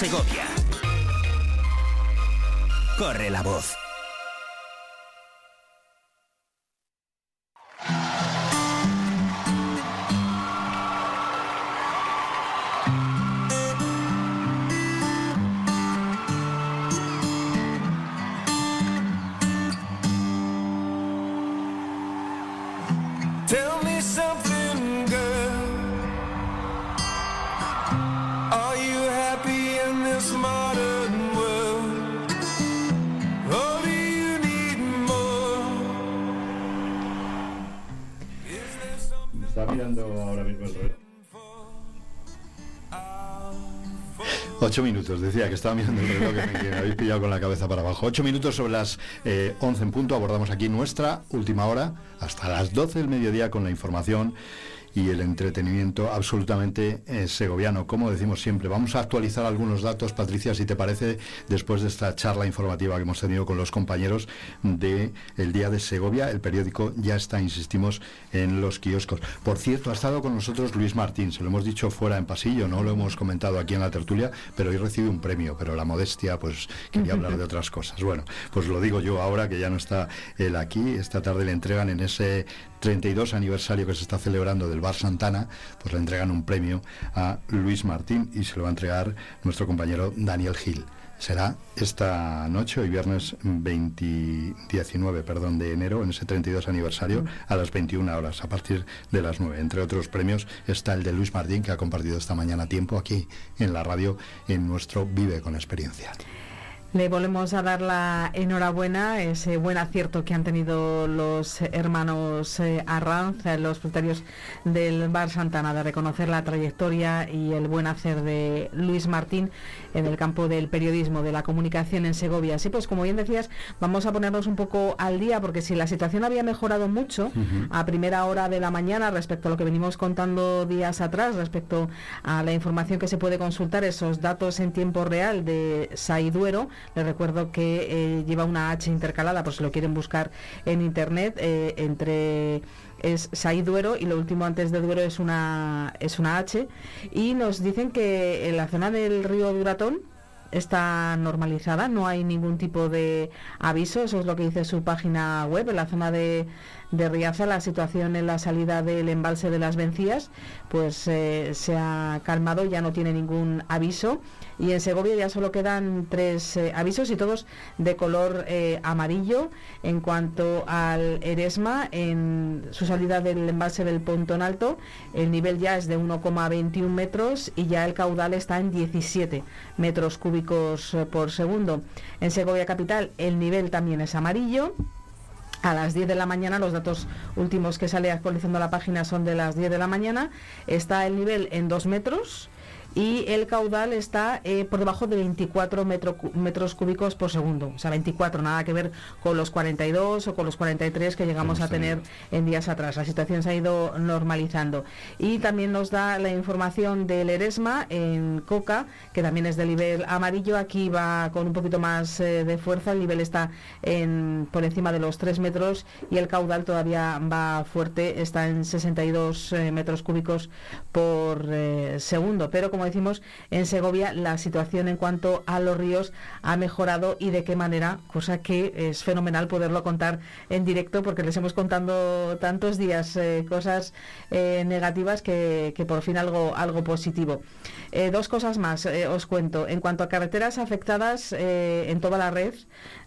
Segovia. Corre la voz. Ocho minutos, decía que estaba mirando el reloj que me, que me habéis pillado con la cabeza para abajo. Ocho minutos sobre las eh, 11 en punto, abordamos aquí nuestra última hora, hasta las 12 del mediodía con la información y el entretenimiento absolutamente eh, segoviano. Como decimos siempre, vamos a actualizar algunos datos, Patricia, si te parece, después de esta charla informativa que hemos tenido con los compañeros de el Día de Segovia. El periódico ya está, insistimos, en los kioscos. Por cierto, ha estado con nosotros Luis Martín, se lo hemos dicho fuera en pasillo, no lo hemos comentado aquí en la tertulia, pero hoy recibe un premio, pero la modestia, pues quería hablar de otras cosas. Bueno, pues lo digo yo ahora que ya no está él aquí, esta tarde le entregan en ese 32 aniversario que se está celebrando del Bar Santana, pues le entregan un premio a Luis Martín y se lo va a entregar nuestro compañero Daniel Gil. Será esta noche, hoy viernes 20 19 perdón, de enero, en ese 32 aniversario, a las 21 horas, a partir de las 9. Entre otros premios está el de Luis Martín, que ha compartido esta mañana tiempo aquí en la radio, en nuestro Vive con Experiencia. Le volvemos a dar la enhorabuena, ese buen acierto que han tenido los hermanos eh, Arranz, eh, los propietarios del Bar Santana, de reconocer la trayectoria y el buen hacer de Luis Martín en el campo del periodismo, de la comunicación en Segovia. Así pues, como bien decías, vamos a ponernos un poco al día, porque si la situación había mejorado mucho a primera hora de la mañana respecto a lo que venimos contando días atrás, respecto a la información que se puede consultar, esos datos en tiempo real de Saiduero, les recuerdo que eh, lleva una H intercalada, por si lo quieren buscar en internet, eh, entre es Sai Duero y lo último antes de Duero es una es una H. Y nos dicen que en la zona del río Duratón está normalizada, no hay ningún tipo de aviso, eso es lo que dice su página web, en la zona de, de Riaza la situación en la salida del embalse de las Vencías pues eh, se ha calmado, ya no tiene ningún aviso. Y en Segovia ya solo quedan tres eh, avisos y todos de color eh, amarillo. En cuanto al Eresma en su salida del embalse del Pontón Alto el nivel ya es de 1,21 metros y ya el caudal está en 17 metros cúbicos por segundo. En Segovia capital el nivel también es amarillo a las 10 de la mañana, los datos últimos que sale actualizando la página son de las 10 de la mañana, está el nivel en 2 metros y el caudal está eh, por debajo de 24 metro metros cúbicos por segundo. O sea, 24, nada que ver con los 42 o con los 43 que llegamos a tener en días atrás. La situación se ha ido normalizando. Y también nos da la información del Eresma en Coca, que también es de nivel amarillo. Aquí va con un poquito más eh, de fuerza. El nivel está en, por encima de los 3 metros y el caudal todavía va fuerte. Está en 62 eh, metros cúbicos por eh, segundo. Pero como decimos, en Segovia la situación en cuanto a los ríos ha mejorado y de qué manera, cosa que es fenomenal poderlo contar en directo porque les hemos contando tantos días eh, cosas eh, negativas que, que por fin algo, algo positivo. Eh, dos cosas más os cuento. En cuanto a carreteras afectadas eh, en toda la red,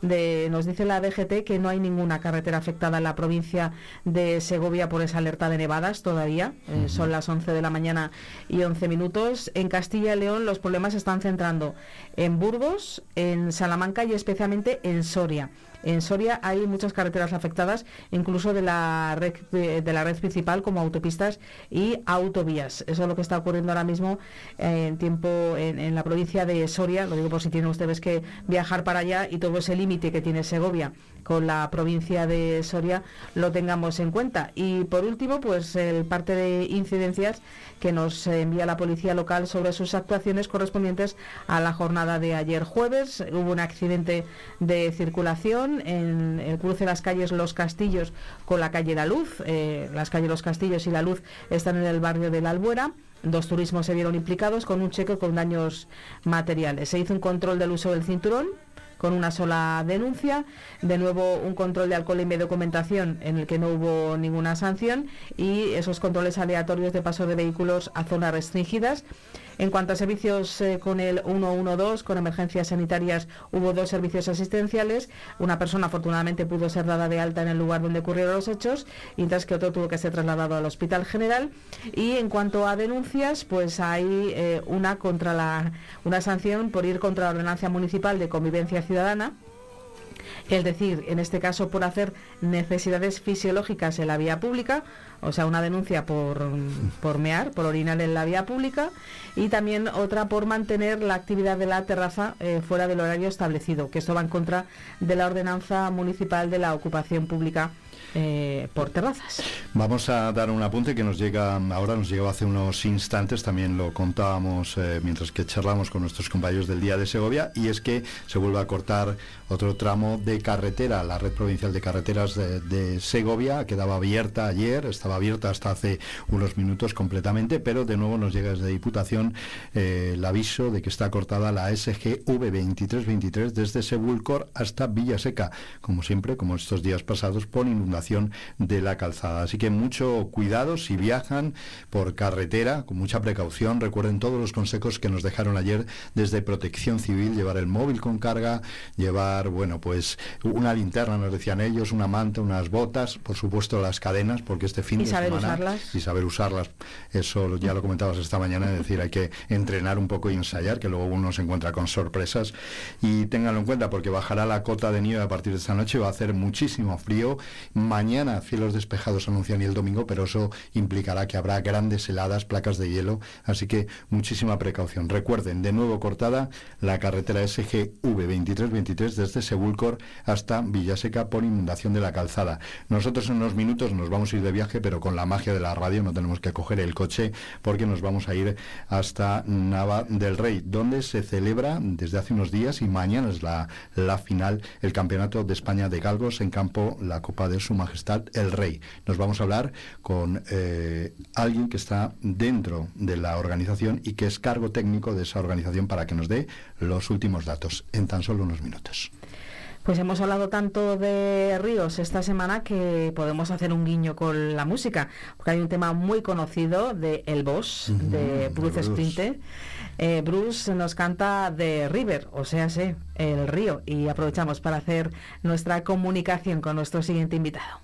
de, nos dice la DGT que no hay ninguna carretera afectada en la provincia de Segovia por esa alerta de nevadas todavía. Son las 11 de la mañana y 11 minutos. En Castilla y León los problemas se están centrando en Burgos, en Salamanca y especialmente en Soria. En Soria hay muchas carreteras afectadas, incluso de la red de la red principal como autopistas y autovías. Eso es lo que está ocurriendo ahora mismo en tiempo en, en la provincia de Soria. Lo digo por si tienen ustedes que viajar para allá y todo ese límite que tiene Segovia con la provincia de Soria lo tengamos en cuenta. Y por último, pues el parte de incidencias que nos envía la policía local sobre sus actuaciones correspondientes a la jornada de ayer jueves. Hubo un accidente de circulación en el cruce de las calles Los Castillos con la calle La Luz. Eh, las calles Los Castillos y La Luz están en el barrio de la Albuera. Dos turismos se vieron implicados con un cheque con daños materiales. Se hizo un control del uso del cinturón con una sola denuncia. De nuevo, un control de alcohol y de documentación en el que no hubo ninguna sanción y esos controles aleatorios de paso de vehículos a zonas restringidas. En cuanto a servicios eh, con el 112, con emergencias sanitarias, hubo dos servicios asistenciales. Una persona afortunadamente pudo ser dada de alta en el lugar donde ocurrieron los hechos, mientras que otro tuvo que ser trasladado al Hospital General. Y en cuanto a denuncias, pues hay eh, una contra la una sanción por ir contra la ordenanza municipal de convivencia ciudadana es decir, en este caso por hacer necesidades fisiológicas en la vía pública, o sea, una denuncia por, por mear, por orinar en la vía pública, y también otra por mantener la actividad de la terraza eh, fuera del horario establecido, que esto va en contra de la ordenanza municipal de la ocupación pública eh, por terrazas. Vamos a dar un apunte que nos llega ahora, nos llegó hace unos instantes, también lo contábamos eh, mientras que charlamos con nuestros compañeros del Día de Segovia, y es que se vuelve a cortar otro tramo de carretera, la red provincial de carreteras de, Segovia, quedaba abierta ayer, estaba abierta hasta hace unos minutos completamente, pero de nuevo nos llega desde Diputación eh, el aviso de que está cortada la SGV 2323 desde Sebulcor hasta Villaseca, como siempre, como estos días pasados, por inundación de la calzada. Así que mucho cuidado si viajan por carretera, con mucha precaución. Recuerden todos los consejos que nos dejaron ayer desde Protección Civil, llevar el móvil con carga, llevar, bueno, pues una linterna, nos decían ellos, una manta, unas botas, por supuesto las cadenas, porque este fin y de saber semana... Usarlas. Y saber usarlas. Eso ya lo comentabas esta mañana, es decir, hay que entrenar un poco y ensayar, que luego uno se encuentra con sorpresas. Y ténganlo en cuenta, porque bajará la cota de nieve a partir de esta noche, va a hacer muchísimo frío, Mañana cielos despejados anuncian y el domingo, pero eso implicará que habrá grandes heladas, placas de hielo, así que muchísima precaución. Recuerden, de nuevo cortada la carretera SGV 2323 desde Sebulcor hasta Villaseca por inundación de la calzada. Nosotros en unos minutos nos vamos a ir de viaje, pero con la magia de la radio no tenemos que coger el coche porque nos vamos a ir hasta Nava del Rey, donde se celebra desde hace unos días y mañana es la, final el Campeonato de España de Galgos en campo la Copa de Suma Majestad el Rey. Nos vamos a hablar con eh, alguien que está dentro de la organización y que es cargo técnico de esa organización para que nos dé los últimos datos en tan solo unos minutos. Pues hemos hablado tanto de ríos esta semana que podemos hacer un guiño con la música, porque hay un tema muy conocido de El Boss, de Bruce, Bruce. Eh, Bruce nos canta de River, o sea, sé, el río, y aprovechamos para hacer nuestra comunicación con nuestro siguiente invitado.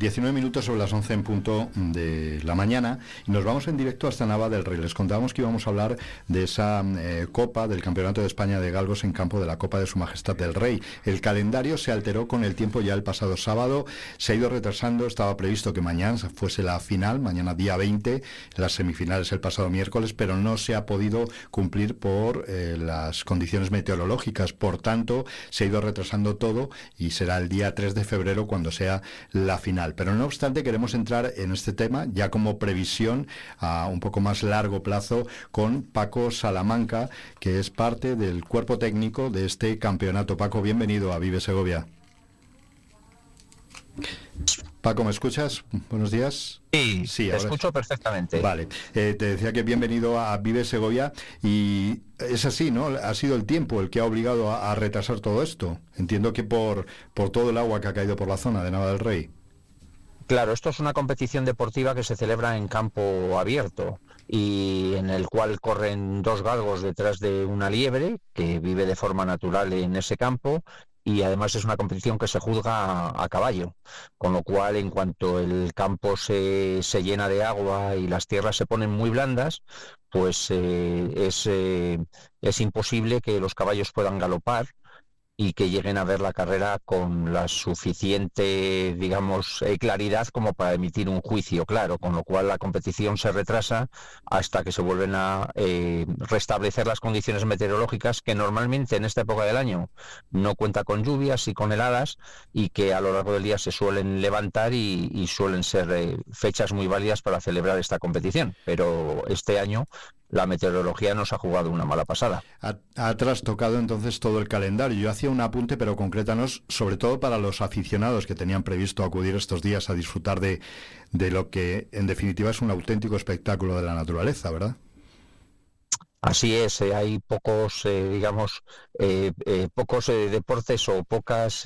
19 minutos sobre las 11 en punto de la mañana y nos vamos en directo hasta Nava del Rey. Les contábamos que íbamos a hablar de esa eh, Copa del Campeonato de España de Galgos en campo de la Copa de Su Majestad del Rey. El calendario se alteró con el tiempo ya el pasado sábado, se ha ido retrasando, estaba previsto que mañana fuese la final, mañana día 20, las semifinales el pasado miércoles, pero no se ha podido cumplir por eh, las condiciones meteorológicas. Por tanto, se ha ido retrasando todo y será el día 3 de febrero cuando sea la final. Pero no obstante, queremos entrar en este tema ya como previsión a un poco más largo plazo con Paco Salamanca, que es parte del cuerpo técnico de este campeonato. Paco, bienvenido a Vive Segovia. Paco, ¿me escuchas? Buenos días. Sí, Sí, te ahora- escucho perfectamente. Vale, Eh, te decía que bienvenido a Vive Segovia y es así, ¿no? Ha sido el tiempo el que ha obligado a, a retrasar todo esto. Entiendo que por, por todo el agua que ha caído por la zona de Nava del Rey. Claro, esto es una competición deportiva que se celebra en campo abierto y en el cual corren dos galgos detrás de una liebre que vive de forma natural en ese campo y además es una competición que se juzga a, caballo, con lo cual en cuanto el campo se, se llena de agua y las tierras se ponen muy blandas, pues eh, es, eh, es imposible que los caballos puedan galopar y que lleguen a ver la carrera con la suficiente, digamos, eh, claridad como para emitir un juicio claro, con lo cual la competición se retrasa hasta que se vuelven a eh, restablecer las condiciones meteorológicas que normalmente en esta época del año no cuenta con lluvias y con heladas y que a lo largo del día se suelen levantar y, suelen ser eh, fechas muy válidas para celebrar esta competición. Pero este año la meteorología nos ha jugado una mala pasada. Ha, trastocado entonces todo el calendario. Yo hacía un apunte, pero concrétanos, sobre todo para los aficionados que tenían previsto acudir estos días a disfrutar de, de lo que en definitiva es un auténtico espectáculo de la naturaleza, ¿verdad? Así es, eh, hay pocos, eh, digamos, eh, eh, pocos deportes o pocas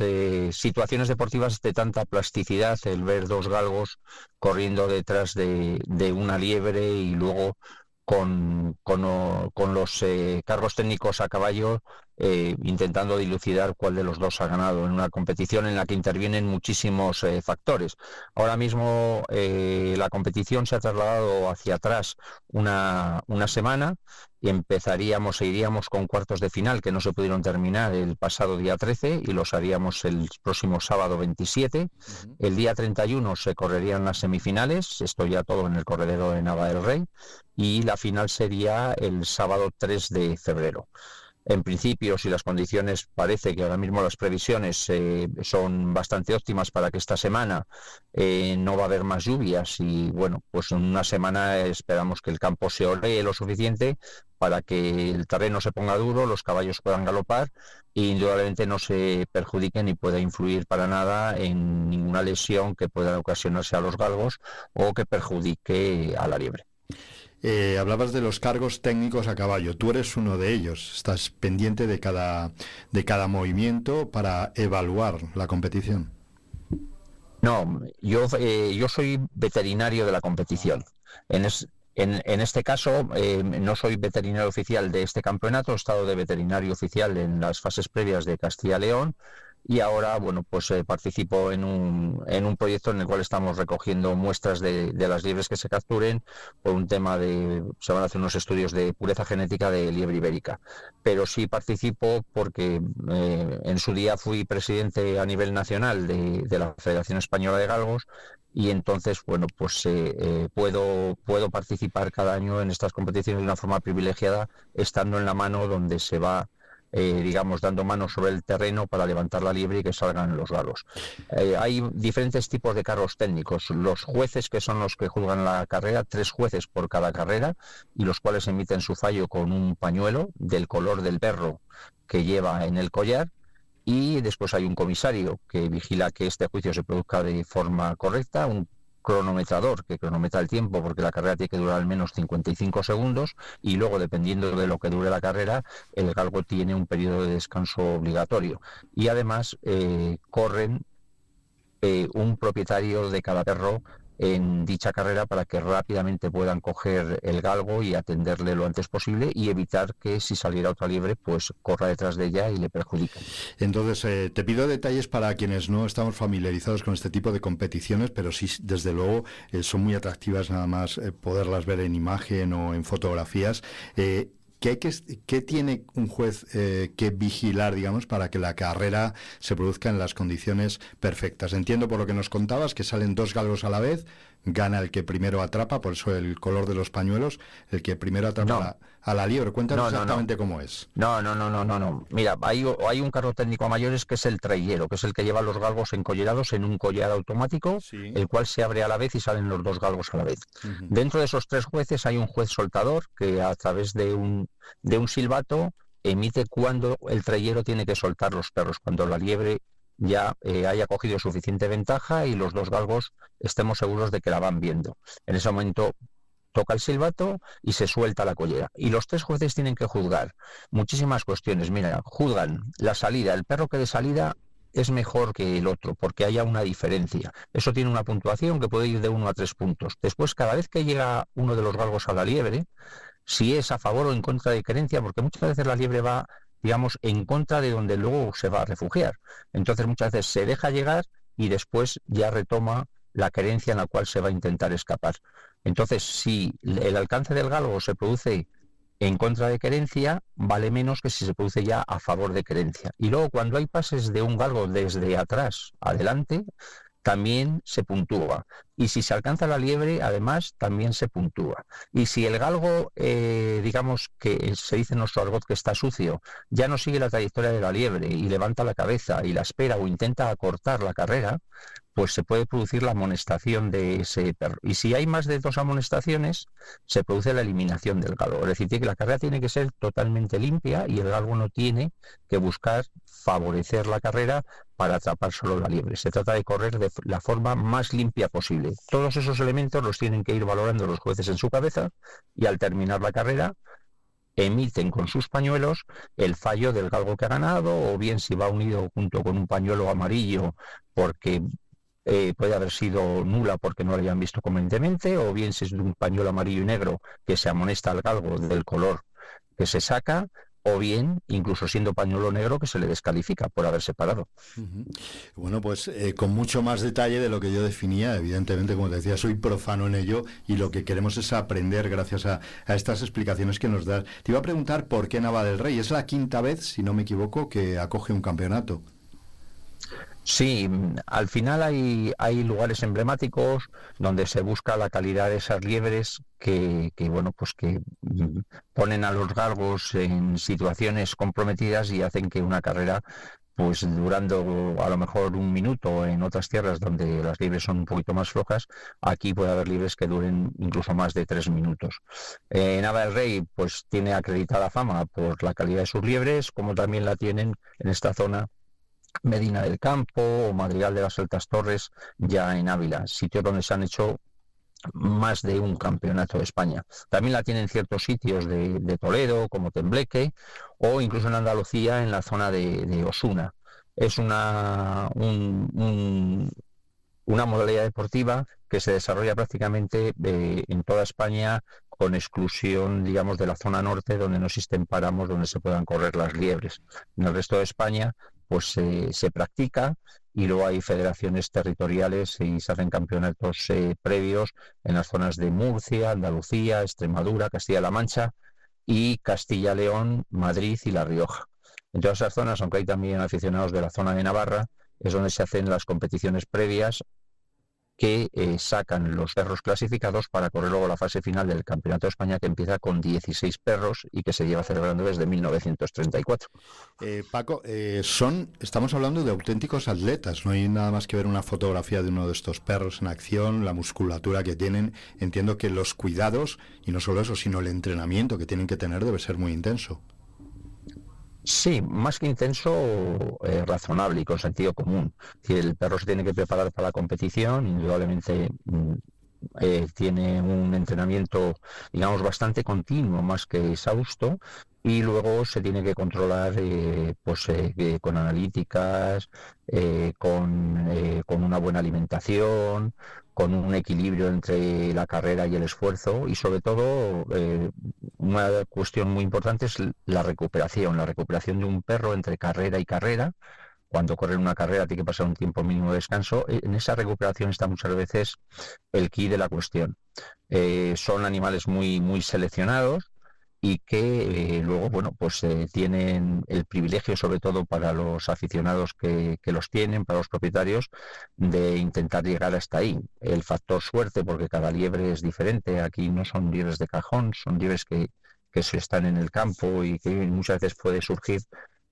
situaciones deportivas de tanta plasticidad. El ver dos galgos corriendo detrás de, de una liebre y luego con, con, con los eh, cargos técnicos a caballo eh, intentando dilucidar cuál de los dos ha ganado en una competición en la que intervienen muchísimos eh, factores. Ahora mismo eh, la competición se ha trasladado hacia atrás una, una semana y empezaríamos e iríamos con cuartos de final que no se pudieron terminar el pasado día 13 y los haríamos el próximo sábado 27. El día 31 se correrían las semifinales, esto ya todo en el corredero de Nava del Rey, y la final sería el sábado 3 de febrero. En principio, si las condiciones parece que ahora mismo las previsiones eh, son bastante óptimas para que esta semana eh, no va a haber más lluvias y bueno, pues en una semana esperamos que el campo se olee lo suficiente para que el terreno se ponga duro, los caballos puedan galopar e indudablemente no se perjudiquen ni pueda influir para nada en ninguna lesión que pueda ocasionarse a los galgos o que perjudique a la liebre. Eh, hablabas de los cargos técnicos a caballo. Tú eres uno de ellos. Estás pendiente de cada, de cada movimiento para evaluar la competición. No, yo, eh, yo soy veterinario de la competición. En, es- en, en este caso, eh, no soy veterinario oficial de este campeonato, he estado de veterinario oficial en las fases previas de Castilla-León y ahora, bueno, pues eh, participo en un, en un proyecto en el cual estamos recogiendo muestras de, de las liebres que se capturen por un tema de, se van a hacer unos estudios de pureza genética de liebre ibérica. Pero sí participo porque eh, en su día fui presidente a nivel nacional de, de la Federación Española de Galgos y entonces, bueno, pues eh, puedo, puedo participar cada año en estas competiciones de una forma privilegiada, estando en la mano donde se va, eh, digamos, dando mano sobre el terreno para levantar la liebre y que salgan los galos. Eh, hay diferentes tipos de carros técnicos. Los jueces, que son los que juzgan la carrera, tres jueces por cada carrera, y los cuales emiten su fallo con un pañuelo del color del perro que lleva en el collar y después hay un comisario que vigila que este juicio se produzca de forma correcta, cronometrador que cronometra el tiempo porque la carrera tiene que durar al menos 55 segundos y luego dependiendo de lo que dure la carrera el galgo tiene un periodo de descanso obligatorio. Y además eh, corren eh, un propietario de cada perro en dicha carrera para que rápidamente puedan coger el galgo y atenderle lo antes posible y evitar que si saliera otra liebre pues corra detrás de ella y le perjudique. Entonces, eh, te pido detalles para quienes no estamos familiarizados con este tipo de competiciones, pero sí, desde luego, eh, son muy atractivas nada más eh, poderlas ver en imagen o en fotografías. ¿Qué, hay que- tiene un juez eh, que vigilar, digamos, para que la carrera se produzca en las condiciones perfectas? Entiendo por lo que nos contabas que salen dos galgos a la vez, gana el que primero atrapa, por eso el color de los pañuelos, el que primero atrapa No. a, la, a la liebre. Cuéntanos No, no, no. exactamente cómo es. No, no, no, no, no, no. Mira, hay, hay un carro técnico a mayores que es el traillero, que es el que lleva los galgos encollerados en un collar automático, Sí. el cual se abre a la vez y salen los dos galgos a la vez. Dentro de esos tres jueces hay un juez soltador que a través de un, de un silbato emite cuando el trayero tiene que soltar los perros, cuando la liebre ya eh, haya cogido suficiente ventaja y los dos galgos estemos seguros de que la van viendo. En ese momento toca el silbato y se suelta la collera. Y los tres jueces tienen que juzgar muchísimas cuestiones. Mira, juzgan la salida, el perro que de salida es mejor que el otro, porque haya una diferencia. Eso tiene una puntuación que puede ir de 1 a 3 puntos. Después, cada vez que llega uno de los galgos a la liebre, si es a favor o en contra de querencia, porque muchas veces la liebre va, digamos, en contra de donde luego se va a refugiar. Entonces, muchas veces se deja llegar y después ya retoma la querencia en la cual se va a intentar escapar. Entonces, si el alcance del galgo se produce en contra de querencia, vale menos que si se produce ya a favor de querencia. Y luego, cuando hay pases de un galgo desde atrás adelante, también se puntúa. Y si se alcanza la liebre, además, también se puntúa. Y si el galgo, eh, digamos que se dice en nuestro argot que está sucio, ya no sigue la trayectoria de la liebre y levanta la cabeza y la espera o intenta acortar la carrera, pues se puede producir la amonestación de ese perro. Y si hay más de dos amonestaciones, se produce la eliminación del galgo. Es decir, que la carrera tiene que ser totalmente limpia y el galgo no tiene que buscar favorecer la carrera para atrapar solo la liebre. Se trata de correr de la forma más limpia posible. Todos esos elementos los tienen que ir valorando los jueces en su cabeza y al terminar la carrera emiten con sus pañuelos el fallo del galgo que ha ganado o bien si va unido junto con un pañuelo amarillo porque eh, puede haber sido nula porque no la habían visto convenientemente o bien si es de un pañuelo amarillo y negro que se amonesta al galgo del color que se saca o bien, incluso siendo pañuelo negro, que se le descalifica por haberse parado. Bueno, pues eh, con mucho más detalle de lo que yo definía, evidentemente, como te decía, soy profano en ello y lo que queremos es aprender gracias a, a estas explicaciones que nos das. Te iba a preguntar por qué Nava del Rey. Es la quinta vez, si no me equivoco, que acoge un campeonato. Sí, al final hay, hay lugares emblemáticos donde se busca la calidad de esas liebres que, que, bueno, pues que ponen a los galgos en situaciones comprometidas y hacen que una carrera, pues durando a lo mejor un minuto en otras tierras donde las liebres son un poquito más flojas, aquí puede haber liebres que duren incluso más de tres minutos. Eh, Nava del Rey, pues tiene acreditada fama por la calidad de sus liebres, como también la tienen en esta zona Medina del Campo o Madrigal de las Altas Torres, ya en Ávila, sitios donde se han hecho más de un campeonato de España. También la tienen ciertos sitios de, Toledo, como Tembleque, o incluso en Andalucía, en la zona de, Osuna. Es una, un- un- una modalidad deportiva que se desarrolla prácticamente eh, en toda España con exclusión, digamos, de la zona norte, donde no existen páramos donde se puedan correr las liebres. En el resto de España, pues se- practica y luego hay federaciones territoriales y se hacen campeonatos eh, previos en las zonas de Murcia, Andalucía, Extremadura, Castilla-La Mancha y Castilla-León, Madrid y La Rioja. En todas esas zonas, aunque hay también aficionados de la zona de Navarra, es donde se hacen las competiciones previas que eh, sacan los perros clasificados para correr luego la fase final del Campeonato de España que empieza con 16 perros y que se lleva celebrando desde 1934. Eh, Paco, eh, son, estamos hablando de auténticos atletas, no hay nada más que ver una fotografía de uno de estos perros en acción, la musculatura que tienen. Entiendo que los cuidados, y no solo eso, sino el entrenamiento que tienen que tener debe ser muy intenso. Sí, más que intenso, eh, razonable y con sentido común. Si el perro se tiene que preparar para la competición, indudablemente mm, eh, tiene un entrenamiento, digamos, bastante continuo, más que exhausto, y luego se tiene que controlar eh, pues, eh, eh, con analíticas, con, con una buena alimentación, con un equilibrio entre la carrera y el esfuerzo, y sobre todo una cuestión muy importante es la recuperación, la recuperación de un perro entre carrera y carrera. Cuando corre una carrera tiene que pasar un tiempo mínimo de descanso. Eh, En esa recuperación está muchas veces el key de la cuestión. Son animales muy, muy seleccionados y que eh, luego, bueno, pues eh, tienen el privilegio, sobre todo para los aficionados que, los tienen, para los propietarios, de intentar llegar hasta ahí. El factor suerte, porque cada liebre es diferente. Aquí no son liebres de cajón, son liebres que, que están en el campo y que muchas veces puede surgir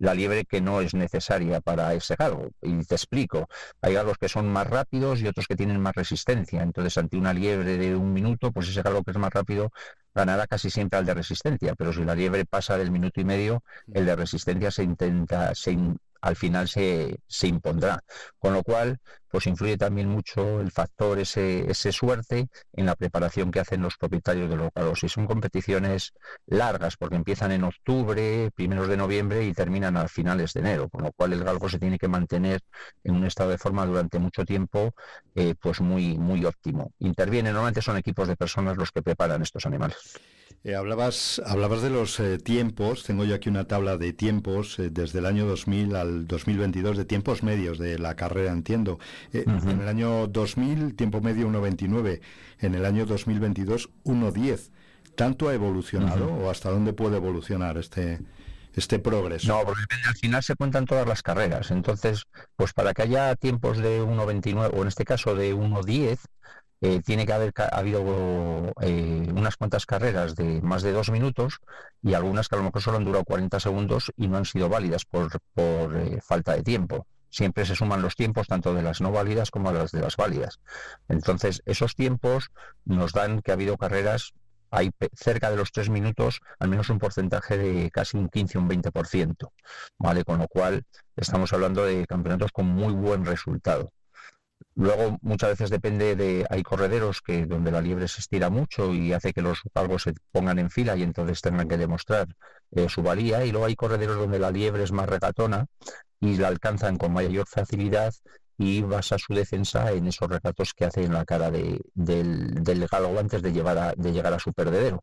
la liebre que no es necesaria para ese galgo. Y te explico, hay galgos que son más rápidos y otros que tienen más resistencia. Entonces, ante una liebre de un minuto, pues ese galgo que es más rápido ganará casi siempre al de resistencia. Pero si la liebre pasa del minuto y medio, el de resistencia se intenta, se al final se, se impondrá. Con lo cual, pues influye también mucho el factor ese, ese suerte en la preparación que hacen los propietarios de los galgos. Y son competiciones largas, porque empiezan en octubre, primeros de noviembre y terminan a finales de enero, con lo cual el galgo se tiene que mantener en un estado de forma durante mucho tiempo, eh, pues muy, muy óptimo. Intervienen, normalmente son equipos de personas los que preparan estos animales. Eh, hablabas, hablabas de los eh, tiempos, tengo yo aquí una tabla de tiempos eh, desde el año 2000 al 2022, de tiempos medios de la carrera, entiendo. Eh. En el año 2000, tiempo medio 1.29, en el año 2022, 1.10. ¿Tanto ha evolucionado o hasta dónde puede evolucionar este, este progreso? No, porque al final se cuentan todas las carreras. Entonces, pues para que haya tiempos de 1.29 o en este caso de 1.10, eh, tiene que haber ca- habido eh, unas cuantas carreras de más de dos minutos y algunas que a lo mejor solo han durado 40 segundos y no han sido válidas por, por eh, falta de tiempo. Siempre se suman los tiempos tanto de las no válidas como las de las válidas. Entonces, esos tiempos nos dan que ha habido carreras hay cerca de los tres minutos, al menos un porcentaje de casi un 15 o un 20%, ¿vale? Con lo cual estamos hablando de campeonatos con muy buen resultado. Luego muchas veces depende de, hay correderos que donde la liebre se estira mucho y hace que los galgos se pongan en fila y entonces tengan que demostrar eh, su valía y luego hay correderos donde la liebre es más regatona y la alcanzan con mayor facilidad y basa su defensa en esos regatos que hace en la cara de- del, del galgo antes de, llevar a- de llegar a su perdedero.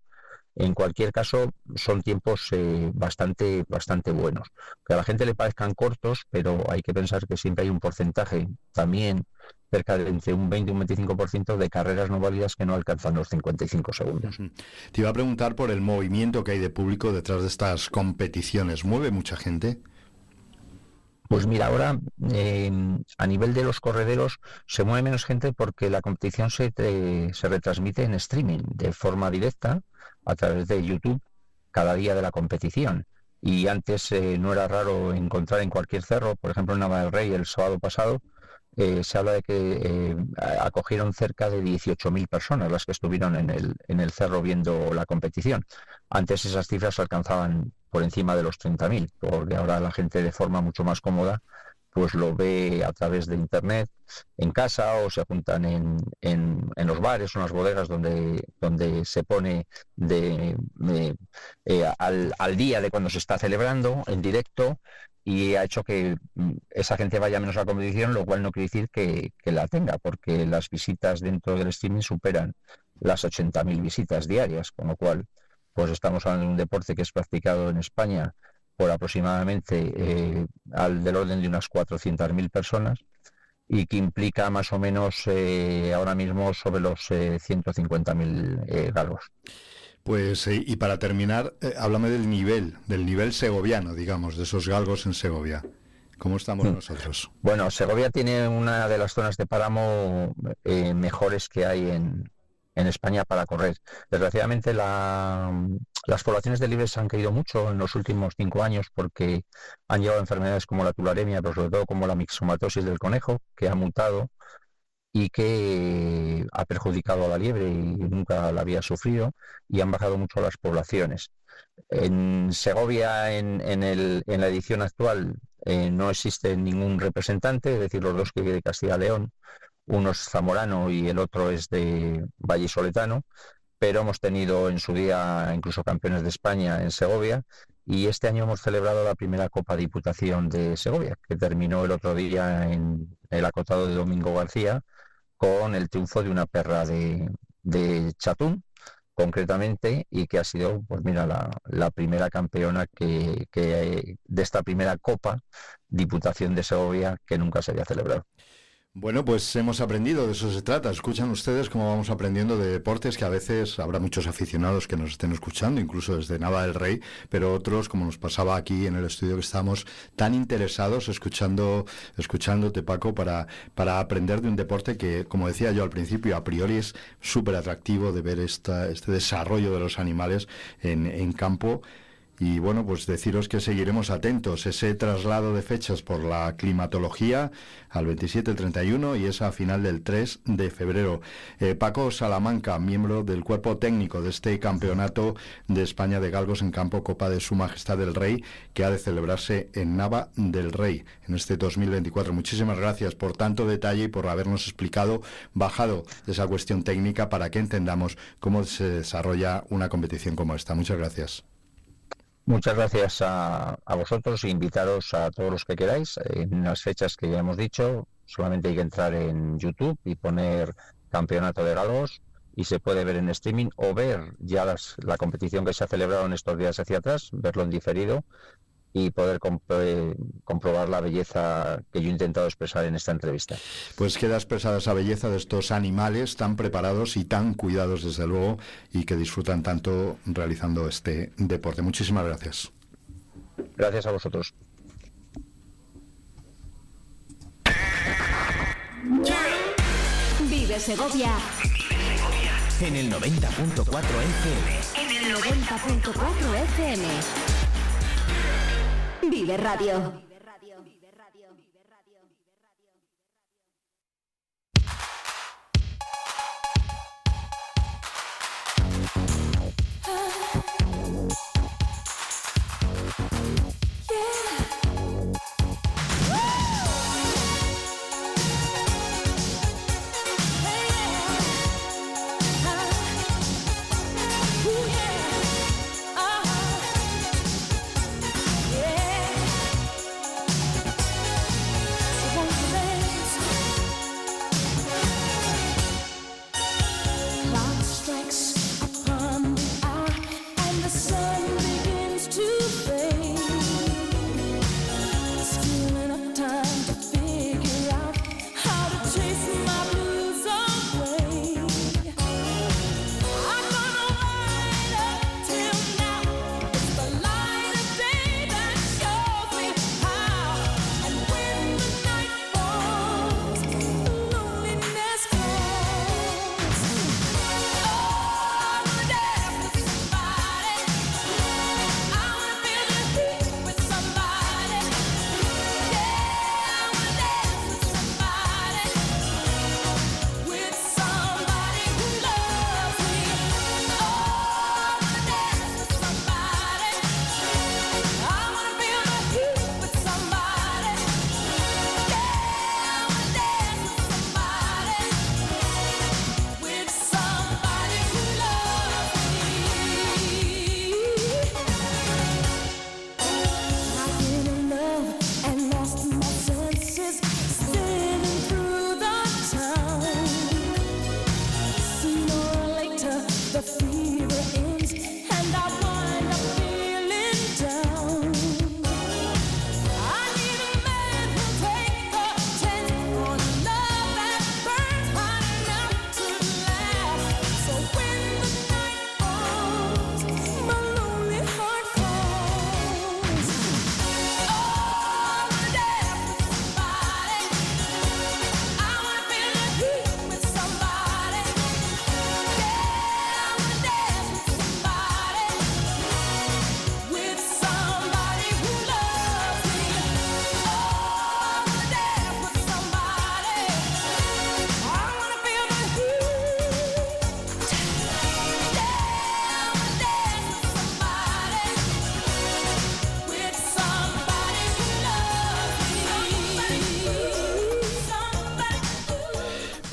En cualquier caso, son tiempos eh, bastante, bastante buenos. Que a la gente le parezcan cortos, pero hay que pensar que siempre hay un porcentaje, también cerca de entre un 20 y un 25% de carreras no válidas que no alcanzan los 55 segundos. Te iba a preguntar por el movimiento que hay de público detrás de estas competiciones. ¿Mueve mucha gente? Pues mira, ahora eh, a nivel de los correderos se mueve menos gente porque la competición se, te- se retransmite en streaming de forma directa a través de YouTube cada día de la competición. Y antes eh, no era raro encontrar en cualquier cerro, por ejemplo en Nava del Rey el sábado pasado, eh, se habla de que eh, acogieron cerca de 18.000 personas las que estuvieron en el, en el cerro viendo la competición. Antes esas cifras alcanzaban por encima de los 30.000, porque ahora la gente de forma mucho más cómoda pues lo ve a través de internet en casa o se juntan en, en, en los bares o en las bodegas donde, donde se pone de, eh, al, al día de cuando se está celebrando en directo y ha hecho que esa gente vaya menos a la competición, lo cual no quiere decir que, que la tenga, porque las visitas dentro del streaming superan las 80.000 visitas diarias, con lo cual pues estamos hablando de un deporte que es practicado en España por aproximadamente eh, al del orden de unas 400.000 personas y que implica más o menos eh, ahora mismo sobre los eh, 150.000 eh, galgos. Pues y para terminar, háblame del nivel, del nivel segoviano, digamos, de esos galgos en Segovia. ¿Cómo estamos Mm. nosotros? Bueno, Segovia tiene una de las zonas de páramo eh, mejores que hay en, en España para correr. Desgraciadamente la- las poblaciones de libres han caído mucho en los últimos cinco años porque han llevado enfermedades como la tularemia, pero sobre todo como la mixomatosis del conejo, que ha mutado y que ha perjudicado a la liebre y nunca la había sufrido y han bajado mucho las poblaciones. En Segovia, en, en el- en la edición actual, eh, no existe ningún representante, es decir, los dos que de Castilla-León, uno es zamorano y el otro es de Vallisoletano, pero hemos tenido en su día incluso campeones de España en Segovia y este año hemos celebrado la primera Copa Diputación de Segovia, que terminó el otro día en el acotado de Domingo García con el triunfo de una perra de, Chatún, concretamente, y que ha sido, pues mira, la, la primera campeona que, que, de esta primera Copa Diputación de Segovia que nunca se había celebrado. Bueno, pues hemos aprendido, de eso se trata. Escuchan ustedes cómo vamos aprendiendo de deportes que a veces habrá muchos aficionados que nos estén escuchando, incluso desde Nava del Rey, pero otros, como nos pasaba aquí en el estudio que estamos, tan interesados escuchando, escuchándote, Paco, para, para aprender de un deporte que, como decía yo al principio, a priori es súper atractivo de ver esta, este desarrollo de los animales en, en campo. Y bueno, pues deciros que seguiremos atentos. Ese traslado de fechas por la climatología al 27, el 31 y esa final del 3 de febrero. Eh, Paco Salamanca, miembro del cuerpo técnico de este campeonato de España de Galgos en campo Copa de Su Majestad del Rey, que ha de celebrarse en Nava del Rey en este 2024. Muchísimas gracias por tanto detalle y por habernos explicado, bajado esa cuestión técnica para que entendamos cómo se desarrolla una competición como esta. Muchas gracias. Muchas gracias a, a, vosotros e invitaros a todos los que queráis en las fechas que ya hemos dicho. Solamente hay que entrar en YouTube y poner Campeonato de Galgos y se puede ver en streaming o ver ya las, la competición que se ha celebrado en estos días hacia atrás, verlo en diferido y poder comp eh, comprobar la belleza que yo he intentado expresar en esta entrevista. Pues queda expresada esa belleza de estos animales tan preparados y tan cuidados desde luego y que disfrutan tanto realizando este deporte. Muchísimas gracias. Gracias a vosotros. Vive Segovia. En el 90.4 FM. En el 90.4 FM. Vive Radio.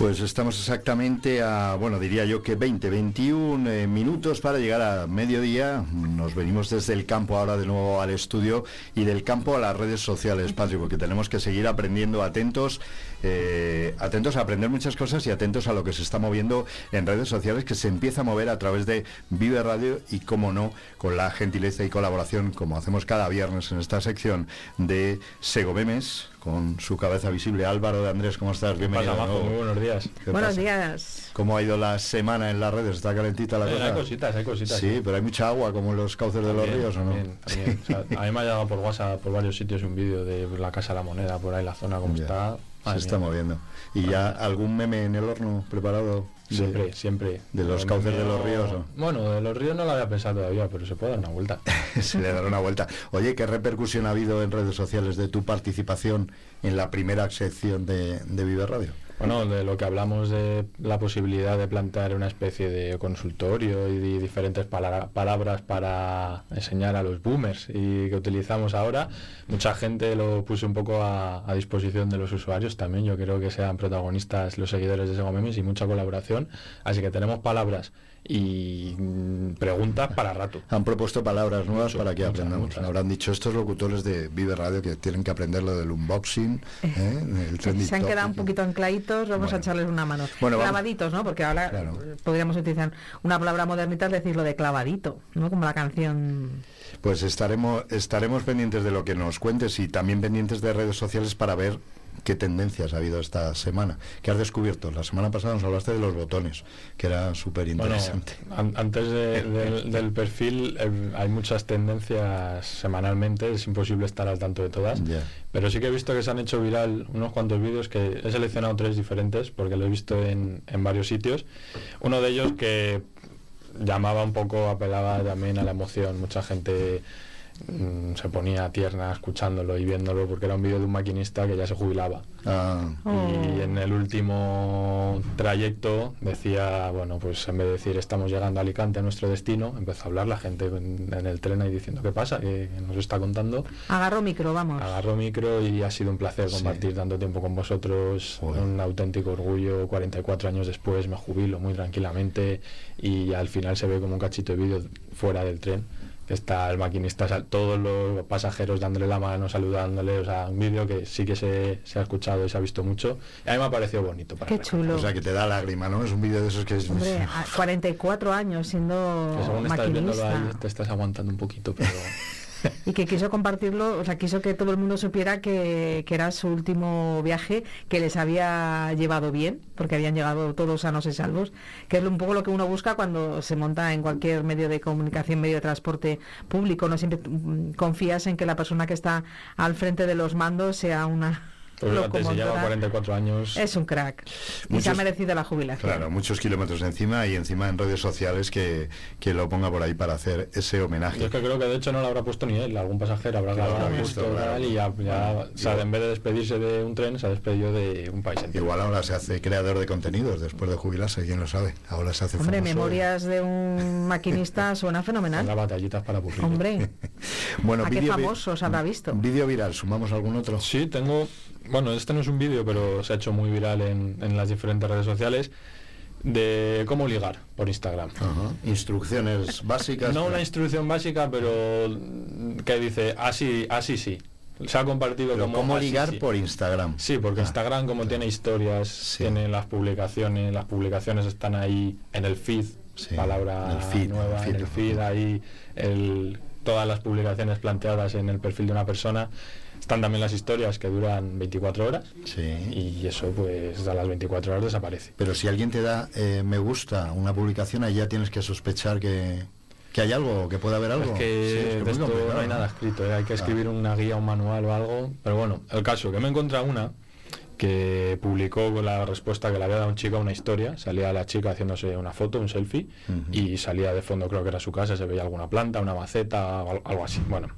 Pues estamos exactamente a, bueno, diría yo que 20, 21 eh, minutos para llegar a mediodía. Nos venimos desde el campo ahora de nuevo al estudio y del campo a las redes sociales, Patri, porque tenemos que seguir aprendiendo atentos, eh, atentos a aprender muchas cosas y atentos a lo que se está moviendo en redes sociales, que se empieza a mover a través de Vive Radio y, como no, con la gentileza y colaboración, como hacemos cada viernes en esta sección, de Sego Memes, con su cabeza visible. Álvaro de Andrés, ¿cómo estás? Bienvenido. Pasa, Majo, muy buenos días. ¿Qué Buenos pasa? días. ¿Cómo ha ido la semana en las redes? ¿Está calentita la Eh, cosa? hay cositas, hay cositas. Sí, pero hay mucha agua como en los cauces de los ríos, ¿o no? también, también. O sea, a mí me ha llegado por WhatsApp, por varios sitios, un vídeo de la Casa de la Moneda, por ahí la zona como está. Se está moviendo. ¿Y ya algún meme en el horno preparado? De- Siempre, siempre. de los cauces de los ríos, ¿o? Bueno, de los ríos no lo había pensado todavía, pero se puede dar una vuelta. se le dará una vuelta. Oye, ¿qué repercusión ha habido en redes sociales de tu participación en la primera sección de, de Vive Radio? Bueno, de lo que hablamos de la posibilidad de plantear una especie de consultorio y de diferentes pala- palabras para enseñar a los boomers y que utilizamos ahora, mucha gente lo puso un poco a, a disposición de los usuarios también. Yo creo que sean protagonistas los seguidores de Sego Memes y mucha colaboración. Así que tenemos palabras y mm, preguntas para rato. Han propuesto palabras nuevas Mucho, para que aprendamos. muchas. Habrán dicho estos locutores de Vive Radio que tienen que aprender lo del unboxing, ¿eh? el trending Se han quedado un poquito ancladitos, vamos Bueno. a echarles una mano. Bueno, Clavaditos, ¿no? Porque ahora Claro. eh, podríamos utilizar una palabra modernita, es decir, lo de clavadito, ¿no? Como la canción... Pues estaremos, estaremos pendientes de lo que nos cuentes y también pendientes de redes sociales para ver qué tendencias ha habido esta semana. ¿Qué has descubierto? La semana pasada nos hablaste de los botones, que era súper Bueno, interesante. an- antes de- del, del perfil eh, hay muchas tendencias semanalmente, es imposible estar al tanto de todas, Ya. pero sí que he visto que se han hecho viral unos cuantos vídeos que he seleccionado tres diferentes porque lo he visto en, en varios sitios. Uno de ellos que llamaba un poco, apelaba también a la emoción, mucha gente se ponía tierna escuchándolo y viéndolo porque era un vídeo de un maquinista que ya se jubilaba. Ah, Y en el último trayecto decía, bueno, pues en vez de decir estamos llegando a Alicante, a nuestro destino, empezó a hablar la gente en, en el tren ahí diciendo qué pasa, que nos está contando. Agarro micro, vamos. Agarró micro y ha sido un placer Sí. compartir tanto tiempo con vosotros, Joder. un auténtico orgullo, 44 años después me jubilo muy tranquilamente y al final se ve como un cachito de vídeo fuera del tren que está el maquinista, todos los pasajeros dándole la mano, saludándole, o sea, un vídeo que sí que se, se ha escuchado y se ha visto mucho. Y a mí me ha parecido bonito. Para Qué recordar. chulo. o sea, que te da lágrima, ¿no? Es un vídeo de esos que es... Hombre, a 44 años siendo Que según estás viéndolo maquinista. ahí, te estás aguantando un poquito, pero Y que quiso compartirlo, o sea, quiso que todo el mundo supiera que, que era su último viaje, que les había llevado bien, porque habían llegado todos sanos y salvos, que es un poco lo que uno busca cuando se monta en cualquier medio de comunicación, medio de transporte público. No siempre mm, confías en que la persona que está al frente de los mandos sea una pues si lleva locomotora. 44 años. Es un crack. Y se ha merecido la jubilación. Claro, muchos kilómetros encima y encima en redes sociales que, que lo ponga por ahí para hacer ese homenaje. Yo es que creo que de hecho no lo habrá puesto ni él, algún pasajero habrá grabado lo visto, claro. tal, y ya, ya Bueno, o sea, igual- en vez de despedirse de un tren, se ha despedido de un país entero. Igual ahora se hace creador de contenidos después de jubilarse, quién lo sabe. Ahora se hace Hombre, memorias de un maquinista suena fenomenal. batallitas para aburrir. Hombre, Bueno, ¿a qué famosos habrá visto? Vídeo viral, ¿sumamos algún otro? Sí, tengo. Bueno, este no es un vídeo, pero se ha hecho muy viral en, en las diferentes redes sociales de cómo ligar por Instagram. Ajá. Instrucciones básicas. No una instrucción básica, pero que dice así, así sí. Se ha compartido pero como cómo ligar sí. por Instagram. Sí, porque Ah, Instagram como tiene historias, Sí. tiene las publicaciones, las publicaciones están ahí en el feed, palabra en el feed, nueva, en el en el feed, feed, ahí el, todas las publicaciones planteadas en el perfil de una persona. Están también las historias que duran 24 horas Sí. y eso pues a las 24 horas desaparece. Pero si alguien te da eh, me gusta una publicación, ahí ya tienes que sospechar que, que hay algo, que puede haber algo. Es que Sí, es que de muy esto complicado, no hay nada escrito, ¿eh? hay que escribir una guía, un manual o algo. Pero bueno, el caso, que me he encontrado una que publicó con la respuesta que le había dado un chico a una historia. Salía la chica haciéndose una foto, un selfie, y salía de fondo, creo que era su casa, se veía alguna planta, una maceta, o al- algo así. Bueno,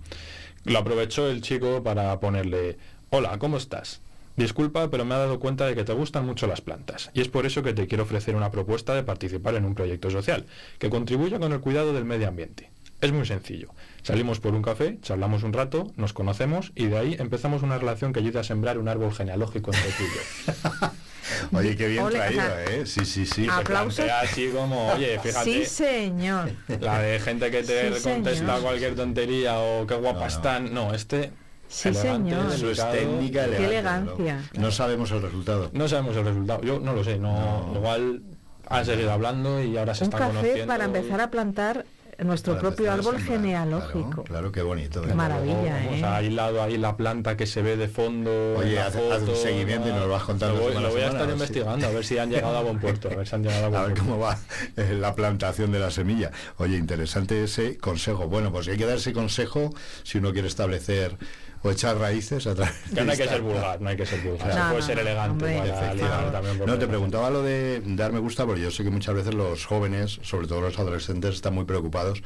lo aprovechó el chico para ponerle, hola, ¿cómo estás? Disculpa, pero me he dado cuenta de que te gustan mucho las plantas y es por eso que te quiero ofrecer una propuesta de participar en un proyecto social que contribuya con el cuidado del medio ambiente. Es muy sencillo. Salimos por un café, charlamos un rato, nos conocemos y de ahí empezamos una relación que ayuda a sembrar un árbol genealógico entre tú y yo. Oye, qué bien Ole, o traído, sea, ¿eh? Sí, sí, sí. Ah, Se Aplausos. plantea así como, oye, fíjate, Sí, señor. la de gente que te Sí, contesta señor. cualquier tontería o qué guapa No, no. están. No, este. Sí, elegante, señor. Eso es técnica Qué elegante, elegancia. ¿no? No sabemos el resultado. No sabemos el resultado. Yo no lo sé. No, igual han seguido hablando y ahora se Un están café conociendo. para empezar a plantar nuestro Para propio árbol sembrar. genealógico. Claro, claro, qué bonito. Qué maravilla. ¿eh? a aislado ahí la planta que se ve de fondo. Oye, haz- un seguimiento y nos lo vas contando Lo voy, a lo voy a semana, estar a ver si- investigando, a ver si han llegado a buen puerto. A ver si han llegado a buen A ver puerto. cómo va eh, la plantación de la semilla. Oye, interesante ese consejo. Bueno, pues hay que dar ese consejo si uno quiere establecer o echar raíces a través Que no hay que ser vulgar, no hay que ser vulgar. No, se puede no, ser elegante hombre. para ligar Efectivamente. también. por No, te preguntaba lo de dar me gusta, porque yo sé que muchas veces los jóvenes, sobre todo los adolescentes, están muy preocupados.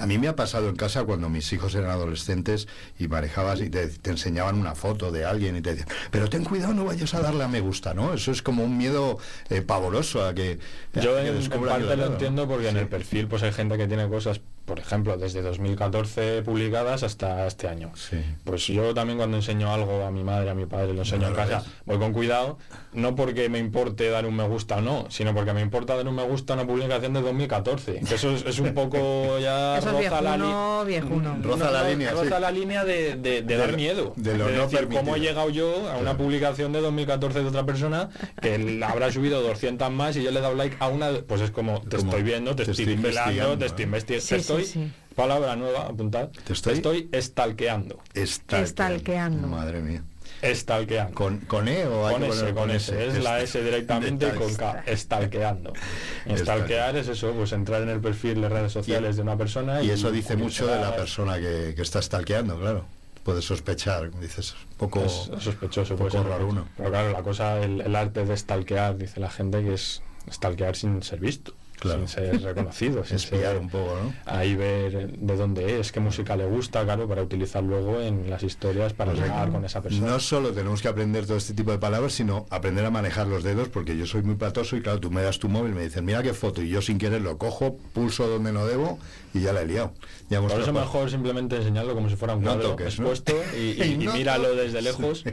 A mí me ha pasado en casa cuando mis hijos eran adolescentes y manejabas y te, te enseñaban una foto de alguien y te decían, pero ten cuidado, no vayas a darle a me gusta, ¿no? Eso es como un miedo eh, pavoroso a que... Yo a que en, en parte lo ¿no? entiendo porque en el perfil pues hay gente que tiene cosas, por ejemplo, desde 2014 publicadas hasta este año. Sí. Pues yo también cuando enseño algo a mi madre, a mi padre, lo enseño en casa, ¿ves? voy con cuidado, no porque me importe dar un me gusta o no, sino porque me importa dar un me gusta a una publicación de 2014. Que eso es, es un poco ya roza la li- viejuno, viejuno. Roza la línea, roza sí. la línea de, de- de De dar lo- miedo. de lo no decir, permitido. cómo he llegado yo a una publicación de 2014 de otra persona que la habrá subido 200 más y yo le he dado like a una, pues es como te Como, estoy viendo, te, te estoy estoy investigando, te estoy ¿no? investigando, Sí, te sí, estoy, sí. palabra nueva, apuntad, Te estoy- estalqueando, Estalqueando. Estalqueando. Madre mía. estalqueando. ¿Con, con E o hay Con que ese, es la S directamente y con K, estalqueando. Estalquear es eso, pues entrar en el perfil de redes sociales de una persona Y eso dice mucho de la persona que, que está stalkeando, claro. Puedes sospechar, dices, poco es sospechoso, puede poco ser raro uno. Pero claro, la cosa, el, el arte de stalkear, dice la gente, que es stalkear sin ser visto, Claro. sin ser reconocido, sin espiar ser- un poco, ¿no? ahí ver de dónde es, qué música le gusta, claro, para utilizar luego en las historias para llegar con esa persona. No solo tenemos que aprender todo este tipo de palabras, sino aprender a manejar los dedos, porque yo soy muy patoso y claro, tú me das tu móvil, me dices, mira qué foto, y yo sin querer lo cojo, pulso donde no debo y ya la he liado. Ya hemos Por eso mejor simplemente enseñarlo como si fuera un No cuadro expuesto y, y- Y y no míralo desde lejos.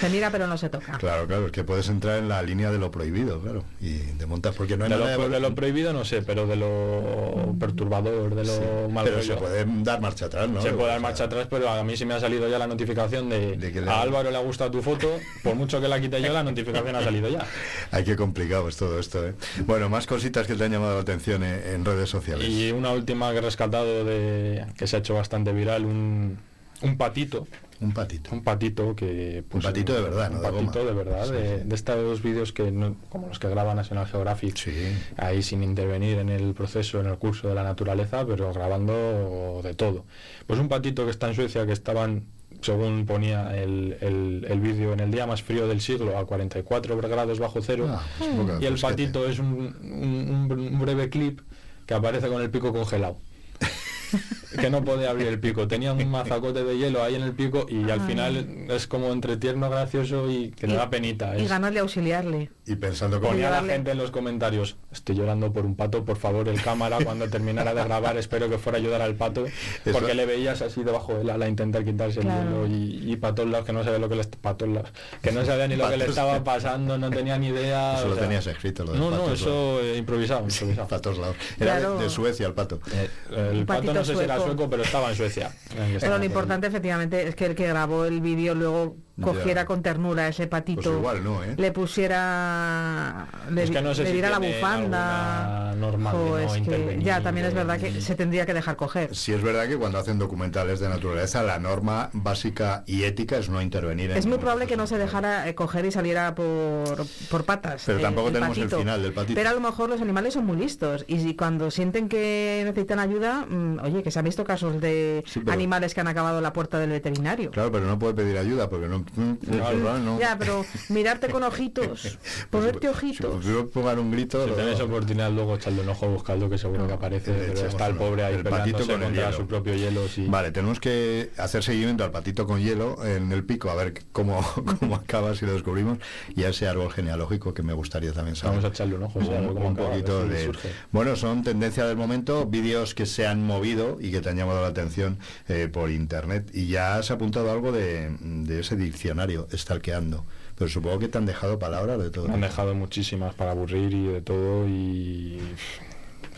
Se mira pero no se toca. Claro, claro, es que puedes entrar en la línea de lo prohibido, claro, y te montas porque no hay De lo, manera de lo prohibido no sé, pero de lo perturbador, de lo Sí, mal Pero se puede dar marcha atrás, ¿no? Se puede dar marcha atrás, pero a mí sí me ha salido ya la notificación de, De que le- a Álvaro le ha gustado tu foto, por mucho que la quite yo, la notificación ha salido ya. Ay, qué complicado es todo esto, ¿eh? Bueno, más cositas que te han llamado la atención en, en redes sociales. Y una última que he rescatado de que se ha hecho bastante viral, un, un patito, Un patito. un patito que pues, patito de verdad, un no de patito goma. de verdad, Sí, de, sí. de estos vídeos que no- como los que graba National Geographic, Sí. ahí sin intervenir en el proceso, en el curso de la naturaleza, pero grabando de todo. Pues un patito que está en Suecia, que estaban, según ponía el, el- el vídeo, en el día más frío del siglo, a 44 grados bajo cero, Ah, es un poco y el patito es un, un- un breve clip que aparece con el pico congelado. que no podía abrir el pico, tenía un mazacote de hielo ahí en el pico y al final es como entre tierno, gracioso y que le Y- da penita. Y es- ganas de auxiliarle. Y pensando como... Ponía a la gente en los comentarios, estoy llorando por un pato, por favor, el cámara cuando terminara de grabar, espero que fuera a ayudar al pato, porque Eso- le veías así debajo del ala intentar quitarse Claro. el hielo y, y para todos lados que no sabía lo que le todos lados, que no sabía ni lo que le Patos. estaba pasando, no tenía ni idea. Eso o lo sea, tenías escrito, lo del No, no, eso eh, improvisado, improvisado. Para todos lados. Era de- Claro. de, Suecia el pato. Eh, el pato no sé si era pero estaba en Suecia. Pero lo importante efectivamente es que el que grabó el vídeo luego cogiera Ya. con ternura ese patito. Pues igual no, ¿eh? Le pusiera. Le, Es que no sé le si diera la tienen bufanda. alguna norma de Jo, no es que ya también es verdad o- que se tendría que dejar coger. Sí es verdad que cuando hacen documentales de naturaleza, la norma básica y ética es no intervenir en Es muy probable que no se dejara eh, coger y saliera por, por patas. Pero eh, tampoco tenemos el patito. final del patito. Pero a lo mejor los animales son muy listos y si cuando sienten que necesitan ayuda, mm, oye, que se han visto casos de Sí, pero- animales que han acabado en la puerta del veterinario. Claro, pero no puede pedir ayuda porque no... Claro. no. Ya, pero mirarte con ojitos, ponerte Si ojitos. yo pongan un grito... Si tenéis oportunidad luego echarle un ojo buscando que seguro que aparece, pero está el pobre ahí el patito peleándose con el contra hielo. su propio hielo. sí. Vale, tenemos que hacer seguimiento al patito con hielo en el pico, a ver cómo, cómo acaba si lo descubrimos, y a ese árbol genealógico que me gustaría también saber. Vamos a echarle un ojo, un, acaba, poquito si de... Bueno, son tendencia del momento, vídeos que se han movido y que te han llamado la atención eh, por internet. Y ya has apuntado algo de, de ese diccionario, stalkeando. pero supongo que te han dejado palabras de todo. Me han dejado muchísimas para aburrir y de todo y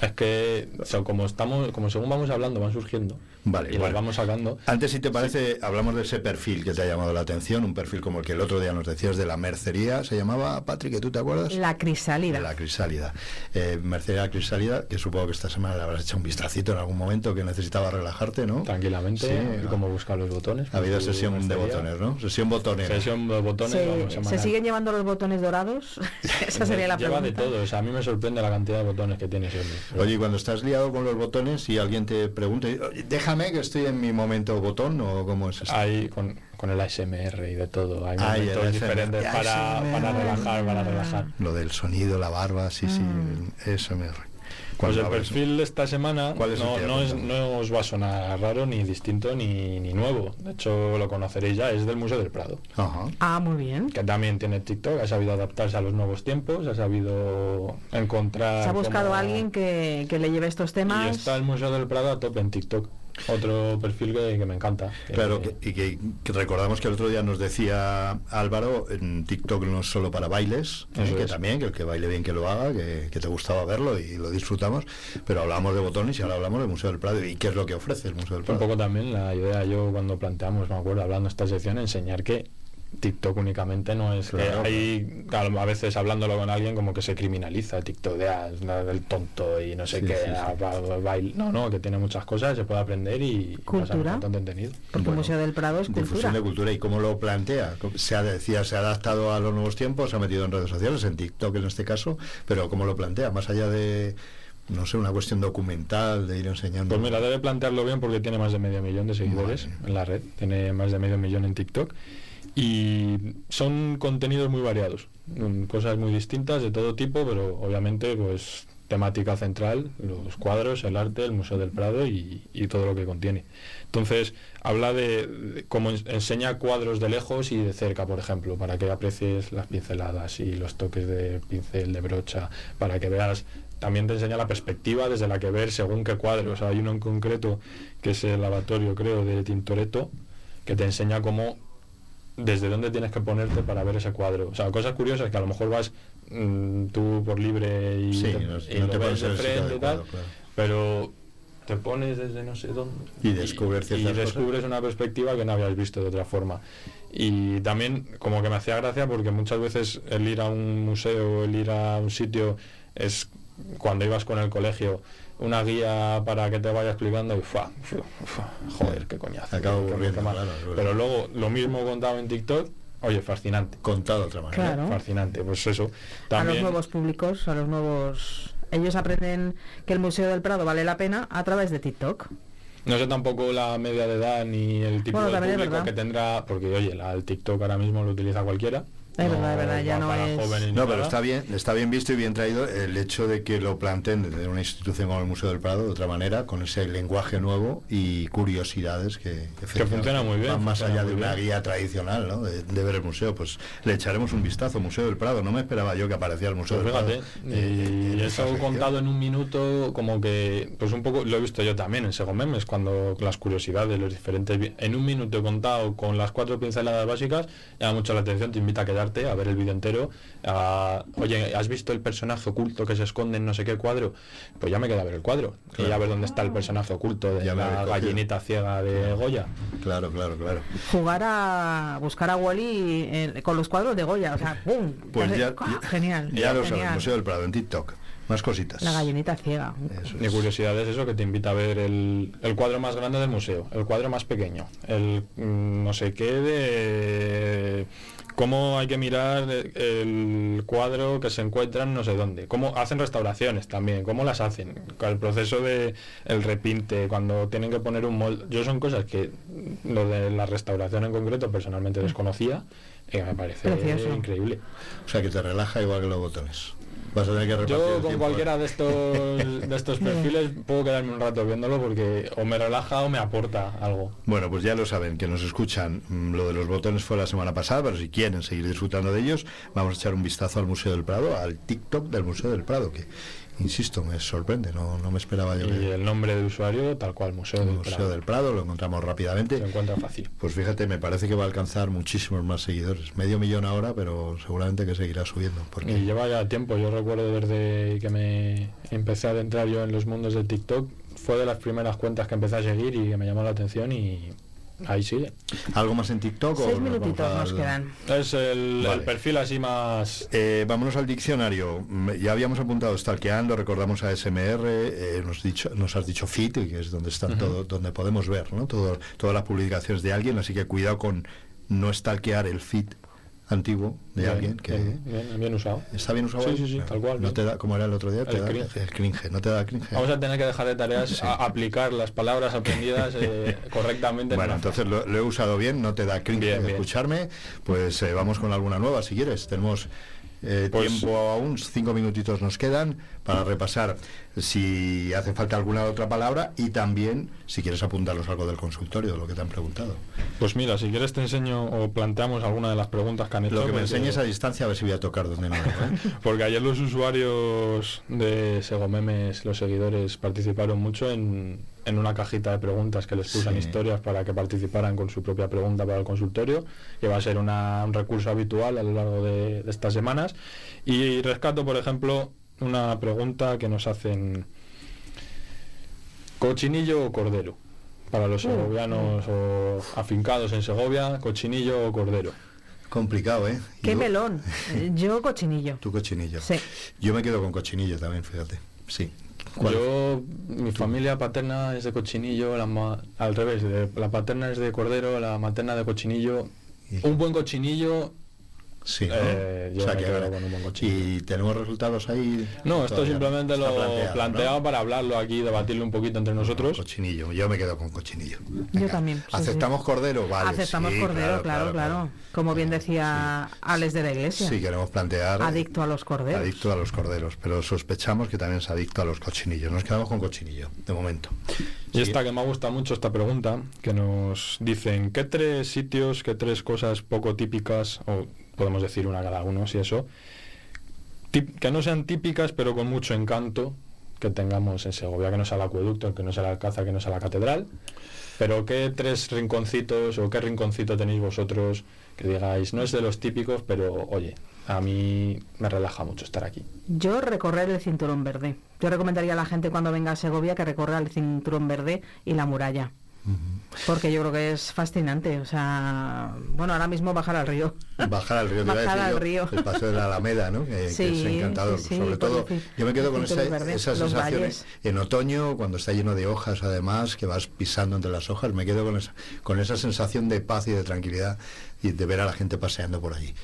es que o sea, como estamos, como según vamos hablando van surgiendo Vale, y las bueno. vamos sacando. Antes, si te parece, hablamos de ese perfil que te ha llamado la atención, un perfil como el que el otro día nos decías de la mercería, se llamaba, Patrick, ¿tú te acuerdas? La crisálida. De la crisálida. Eh, mercería crisálida, que supongo que esta semana le habrás hecho un vistacito en algún momento que necesitabas relajarte, ¿no? Tranquilamente, Sí, y cómo buscar los botones. Ha habido su sesión de botones, ¿no? Sesión botonera. Sesión de botones. ¿Se, vamos, ¿se semanal. siguen llevando los botones dorados? Esa sería la Lleva pregunta. de todo, o sea, a mí me sorprende la cantidad de botones que tiene ese hombre. Oye, y cuando estás liado con los botones y alguien te pregunta, "Oye, déjame que estoy en mi momento botón o cómo es esto? Hay con, con el ASMR y de todo, hay Ay, momentos el diferentes para, para relajar, para relajar. Lo del sonido, la barba, sí, sí, eso me... Pues el perfil de esta semana ¿Cuál es el no, no, es- no os va a sonar raro, ni distinto, ni, ni nuevo. De hecho, lo conoceréis ya, es del Museo del Prado, Ajá. Ah, muy bien. que también tiene TikTok, ha sabido adaptarse a los nuevos tiempos, ha sabido encontrar... Se ha buscado a alguien que, que le lleve estos Y temas. está el Museo del Prado a tope en TikTok. Otro perfil que, que me encanta. Claro, que- y que, que recordamos que el otro día nos decía Álvaro, en TikTok no es solo para bailes, eh, que también, que el que baile bien que lo haga, que, te gustaba verlo y lo disfrutamos, pero hablamos de botones y ahora hablamos del Museo del Prado y qué es lo que ofrece el Museo del Un Prado. poco también la idea, yo cuando planteamos, me acuerdo, hablando esta sección, enseñar que TikTok únicamente no es Claro, hay claro, a veces hablándolo con alguien como que se criminaliza TikTok de ah, del tonto y no sé Sí, qué sí, ah, no no que tiene muchas cosas se puede aprender y Cultura. bastante entretenido Porque Bueno, el Museo del Prado es Difusión cultura. de cultura y cómo lo plantea. Se ha, decía, se ha adaptado a los nuevos tiempos, se ha metido en redes sociales, en TikTok en este caso, pero cómo lo plantea, más allá de, no sé, una cuestión documental, de ir enseñando. Pues mira, debe plantearlo bien porque tiene más de medio millón de seguidores en la red, tiene más de medio millón en TikTok y son contenidos muy variados, mm, cosas muy distintas de todo tipo, pero obviamente pues temática central, los cuadros, el arte, el Museo del Prado y, todo lo que contiene. Entonces, habla de, de cómo ens- enseña cuadros de lejos y de cerca, por ejemplo, para que aprecies las pinceladas y los toques de pincel, de brocha, para que veas también te enseña la perspectiva desde la que ver según qué cuadros. Hay uno en concreto que es el lavatorio, creo, de Tintoretto, que te enseña cómo desde dónde tienes que ponerte para ver ese cuadro. O sea, cosas curiosas que a lo mejor vas mm, tú por libre y, Sí, te, no- y no lo te ves de frente y tal, claro. pero te pones desde no sé dónde Y descubres y, ciertas cosas. descubres una perspectiva que no habías visto de otra forma. Y también como que me hacía gracia porque muchas veces el ir a un museo, el ir a un sitio es cuando ibas con el colegio una guía para que te vaya explicando y. ¡fua! joder, qué coñazo. Acabo qué- qué- aburriendo, qué mal. claro, es verdad. Pero luego lo mismo contado en TikTok, oye, fascinante. Contado de otra manera. Claro. Fascinante, pues eso. a los nuevos públicos, a los nuevos... Ellos aprenden que el Museo del Prado vale la pena a través de TikTok. No sé tampoco la media de edad ni el tipo Bueno, de público que tendrá, porque oye, la, el TikTok ahora mismo lo utiliza cualquiera. Es verdad, es verdad, ya no es- No, pero está bien, está bien visto y bien traído el hecho de que lo planteen desde una institución como el Museo del Prado de otra manera, con ese lenguaje nuevo y curiosidades que, efectivamente funciona muy bien, van más allá de una bien. guía tradicional, ¿no? De, de ver el museo. Pues le echaremos un vistazo, Museo del Prado. No me esperaba yo que apareciera el Museo Pues del fíjate, Prado. eh, y esta eso sección. contado en un minuto, como que, pues un poco, lo he visto yo también en Segomemes, cuando las curiosidades, los diferentes, en un minuto contado con las cuatro pinceladas básicas, llama mucho la atención, te invita a a ver el vídeo entero, a, oye, ¿has visto el personaje oculto que se esconde en no sé qué cuadro? Pues ya me queda ver el cuadro, y a ver dónde está el personaje oculto de Ya la gallinita ciega de Goya. Claro, claro, claro. Jugar a buscar a Wally eh, con los cuadros de Goya, o sea, ¡pum! Pues ya, genial. Ya lo sabes. Museo del Prado en TikTok. Más cositas. La gallinita ciega. Eso Mi es. curiosidad es eso, que te invita a ver el, el cuadro más grande del museo, el cuadro más pequeño, el mm, no sé qué de cómo hay que mirar el cuadro que se encuentra en no sé dónde, cómo hacen restauraciones también, cómo las hacen, el proceso de el repinte, cuando tienen que poner un molde, yo son cosas que lo de la restauración en concreto personalmente desconocía y me parece Precioso. increíble. O sea que te relaja igual que los botones. Vas a tener que repartir Yo con tiempo, ¿eh? cualquiera de estos de estos perfiles puedo quedarme un rato viéndolo porque o me relaja o me aporta algo. Bueno, pues ya lo saben, que nos escuchan. Mm, Lo de los botones fue la semana pasada, pero si quieren seguir disfrutando de ellos, vamos a echar un vistazo al Museo del Prado, al TikTok del Museo del Prado, que, insisto, me sorprende, no, no me esperaba yo Y que el nombre de usuario, tal cual, Museo el del Museo Prado. del Prado lo encontramos rápidamente. Se encuentra fácil. Pues fíjate, me parece que va a alcanzar muchísimos más seguidores. Medio millón ahora, pero seguramente que seguirá subiendo. Porque Y lleva ya tiempo, yo recuerdo desde que me empecé a adentrar yo en los mundos del TikTok, fue de las primeras cuentas que empecé a seguir y que me llamó la atención y ahí sigue. ¿Algo más en TikTok? o Seis minutitos nos quedan. Es el, Vale. el perfil así más... Eh, vámonos al diccionario. Mm, Ya habíamos apuntado stalkeando, recordamos a SMR, eh, nos, dicho, nos has dicho fit, que es donde están todo, donde podemos ver ¿no? todo, todas las publicaciones de alguien, así que cuidado con no stalkear el feed antiguo de bien, alguien que bien, bien- bien usado. está bien usado. Sí, ahí? sí, sí, tal cual, No bien. te da, como era el otro día, te El da cringe. el cringe, no te da cringe. Vamos a tener que dejar de tareas a aplicar las palabras aprendidas eh, correctamente. en Bueno, entonces lo, lo he usado bien, no te da cringe Bien, bien. escucharme. Pues eh, vamos con alguna nueva si quieres. Tenemos eh, Pues- tiempo aún, cinco minutitos nos quedan para repasar si hace falta alguna otra palabra y también si quieres apuntarnos algo del consultorio, de lo que te han preguntado. Pues mira, si quieres te enseño o planteamos alguna de las preguntas que han hecho. Lo que me enseñes a distancia a ver si voy a tocar donde no. ¿eh? Porque ayer los usuarios de Segomemes, los seguidores, participaron mucho en, en una cajita de preguntas que les puso en Sí. historias para que participaran con su propia pregunta para el consultorio, que va a ser una- un recurso habitual a lo largo de, de estas semanas. Y rescato, por ejemplo, una pregunta que nos hacen ¿cochinillo o cordero? Para los segovianos o afincados en Segovia, cochinillo o cordero. Complicado, ¿eh? ¡Qué Yo- melón! Yo cochinillo. Tu cochinillo. Sí. Yo me quedo con cochinillo también, fíjate. Sí. ¿Cuál? Yo, mi familia paterna es de cochinillo, la ma- al revés, de- la paterna es de cordero, la materna de cochinillo. Un buen cochinillo, Sí, ¿no? Eh, yo con un cochinillo. ¿Y tenemos resultados ahí? no, esto simplemente lo planteado, ¿no? para hablarlo aquí, debatirlo un poquito entre nosotros. Cochinillo, yo me quedo con cochinillo. Yo también, sí, ¿Aceptamos cordero? Vale. Aceptamos sí, cordero, claro, claro, Como bien decía Alex de la Iglesia. Sí, queremos plantear. Adicto a los corderos. Adicto a los corderos, pero sospechamos que también es adicto a los cochinillos. Nos quedamos con cochinillo, de momento. Y esta que me gusta mucho, esta pregunta, que nos dicen, ¿qué tres sitios, qué tres cosas poco típicas, o podemos decir una cada uno, si eso, que no sean típicas, pero con mucho encanto, que tengamos en Segovia, que no sea el acueducto, que no sea el alcázar, que no sea la catedral, pero qué tres rinconcitos o qué rinconcito tenéis vosotros que digáis, no es de los típicos, pero oye, a mí me relaja mucho estar aquí. Yo recorrer el cinturón verde. Yo recomendaría a la gente cuando venga a Segovia que recorra el cinturón verde y la muralla. Porque yo creo que es fascinante. O sea, bueno, ahora mismo bajar al río. Bajar al río, te iba a Bajar decir al yo, río. el paseo de la Alameda, ¿no? Que, que Sí, es encantador. sí, Sobre todo, yo me quedo con esa, cinturón verde, esas sensaciones valles. en otoño, cuando está lleno de hojas, además, que vas pisando entre las hojas, me quedo con esa, con esa sensación de paz y de tranquilidad y de ver a la gente paseando por allí.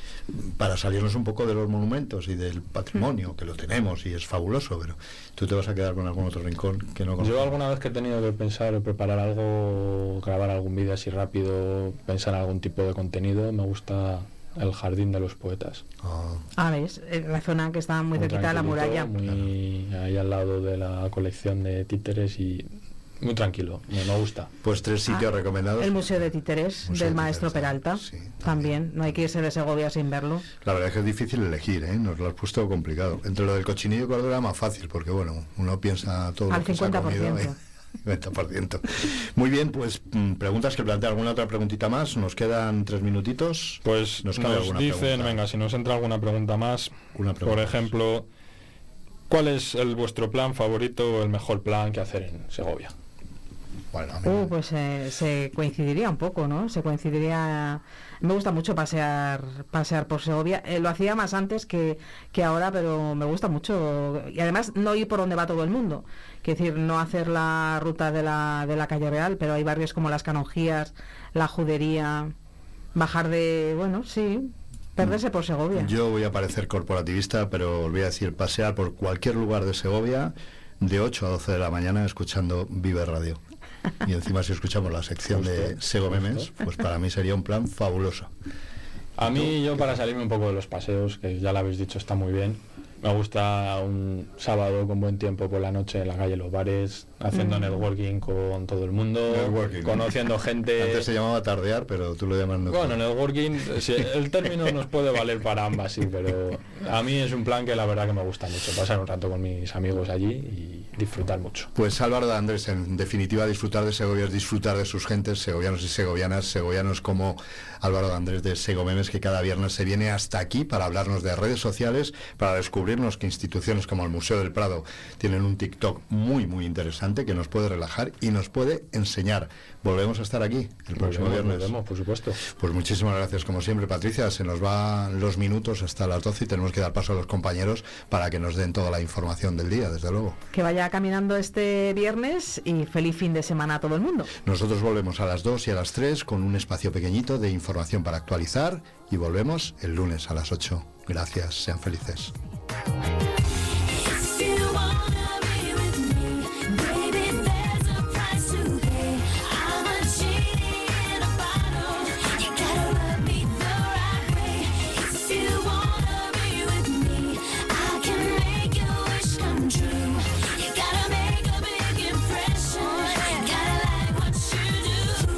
Para salirnos un poco de los monumentos y del patrimonio, que lo tenemos y es fabuloso, pero tú te vas a quedar con algún otro rincón que no conoces. Yo alguna vez que he tenido que pensar preparar algo, grabar algún vídeo así rápido, pensar en algún tipo de contenido, me gusta el jardín de los poetas. Ah, Ah, ves, Eh, la zona que está muy cerquita de la muralla. Muy ahí al lado de la colección de títeres y muy tranquilo, me, me gusta. pues tres sitios Ah, recomendados. El Museo de Títeres Museo del de maestro Títeres, Peralta. sí, también. también. no hay que irse de Segovia sin verlo. La verdad es que es difícil elegir, ¿eh? Nos lo has puesto complicado. Entre lo del cochinillo y cordero era más fácil, porque bueno, uno piensa todo Al lo que se ha 50%. comido. ¿eh? 50%. Muy bien, pues mm, preguntas que plantea alguna otra preguntita más. Nos quedan tres minutitos. Pues Nos nos, dicen, pregunta. venga, si nos entra alguna pregunta más, Una pregunta por más. ejemplo, ¿cuál es el vuestro plan favorito o el mejor plan que hacer en Segovia? Bueno, Uh, pues eh, se coincidiría un poco, ¿no? Se coincidiría. Me gusta mucho pasear, pasear por Segovia. Eh, lo hacía más antes que, que ahora, pero me gusta mucho. Y además no ir por donde va todo el mundo. Es decir, no hacer la ruta de la, de la calle real, pero hay barrios como las Canonjías, la Judería, bajar de, bueno, sí, perderse por Segovia. Yo voy a parecer corporativista, pero os voy a decir pasear por cualquier lugar de Segovia de 8 a 12 de la mañana escuchando Vive Radio. Y encima si escuchamos la sección de Justo, Sego Memes, pues para mí sería un plan fabuloso. A mí, yo para salirme un poco de los paseos, que ya lo habéis dicho, está muy bien, Me gusta un sábado con buen tiempo por la noche en la calle, los bares, haciendo networking con todo el mundo, Networking. conociendo gente. Antes se llamaba tardear, pero tú lo llamas no. Bueno, networking, el término nos puede valer para ambas, sí, pero a mí es un plan que la verdad que me gusta mucho, pasar un rato con mis amigos allí y disfrutar mucho. Pues Álvaro de Andrés, en definitiva, disfrutar de Segovia es disfrutar de sus gentes, segovianos y segovianas, segovianos como Álvaro de Andrés de Segomemes, que cada viernes se viene hasta aquí para hablarnos de redes sociales, para descubrirnos que instituciones como el Museo del Prado tienen un TikTok muy, muy interesante que nos puede relajar y nos puede enseñar. Volvemos a estar aquí el próximo Nos vemos, viernes. nos vemos, por supuesto. Pues muchísimas gracias, como siempre, Patricia. Se nos van los minutos hasta las 12 y tenemos que dar paso a los compañeros para que nos den toda la información del día, desde luego. Que vaya caminando este viernes y feliz fin de semana a todo el mundo. Nosotros volvemos a las 2 y a las 3 con un espacio pequeñito de información para actualizar y volvemos el lunes a las 8. Gracias, sean felices.